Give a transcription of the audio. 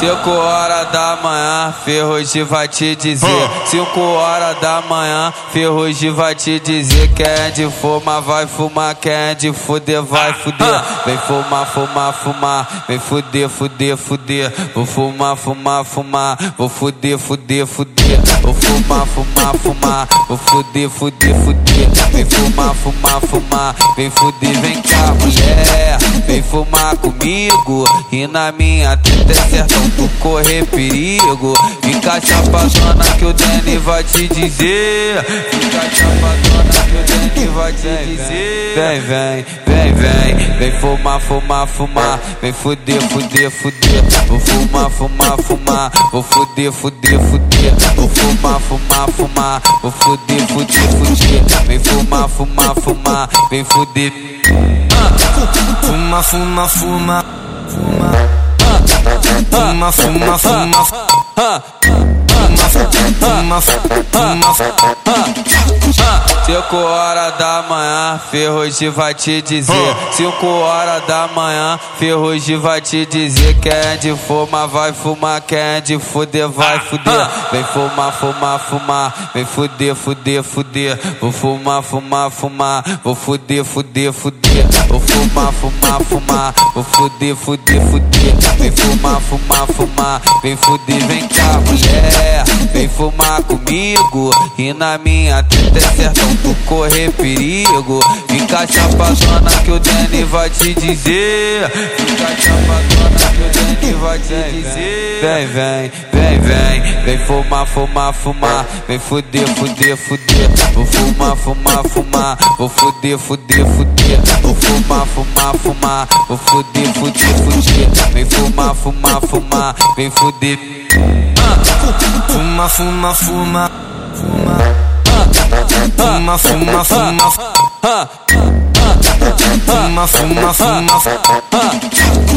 Cinco horas da manhã, Ferrugem vai te dizer. Cinco horas da manhã, Ferrugem vai te dizer. Quem é de fumar, vai fumar. Quem é de fuder, vai fuder. Vem fumar, fumar, fumar. Vem fuder, fuder, fuder. Vou fumar, fumar, fumar. Vou fuder, fuder, fuder. Vou fumar, fumar, fumar. Vou fuder, fuder, fuder. Vem fumar, fumar, fumar. Vem fuder, vem cá, mulher. Fumar comigo. E na minha teta é certão tu correr perigo. Fica chapadona que o Danny vai te dizer. Fica chapadona que o Danny vai te dizer. Vem, vem, vem, vem. Vem fumar, fumar, fumar. Vem fuder, fuder, fuder. Vou fumar, fumar, fumar. Vou fuder, fuder, fuder. Vou fumar, fumar, fumar. Vou fuder, fuder, fuder. Vem fumar, fumar, fumar. Vem fuder. Fuma, fuma, fuma. Fuma. Fuma, fuma, fuma. Fuma, fuma, fuma. Cinco horas da manhã, Ferrugem vai te dizer. Cinco horas da manhã, Ferrugem vai te dizer. Quem é de fumar, vai fumar. Quem é de fuder, vai fuder. Vem fumar, fumar, fumar. Vem fuder, fuder, fuder. Vou fumar, fumar, fumar. Vou fuder, fuder, fuder. Vou fumar, fumar, fumar. Vou fuder, fuder, fuder. Vem fumar, fumar, fumar. Vem fuder, vem cá, mulher. Vem fumar comigo. E na minha teta é certão tu correr perigo. Fica chapadona que o Danny vai te dizer. Fica chapadona que o Danny vai te dizer. Vem, vem, vem, vem. Vem fumar, fumar, fumar. Vem fuder, fuder, fuder. Vou fumar, fumar, fumar. Vou fuder, fuder, fuder. Vou fumar, fumar, fumar. Vou fuder, fuder, fuder. Vem fumar, fumar, fumar. Vem fuder. Fuma, fuma, fuma. Fuma. Fuma, fuma, fuma. Fuma, fuma, fuma.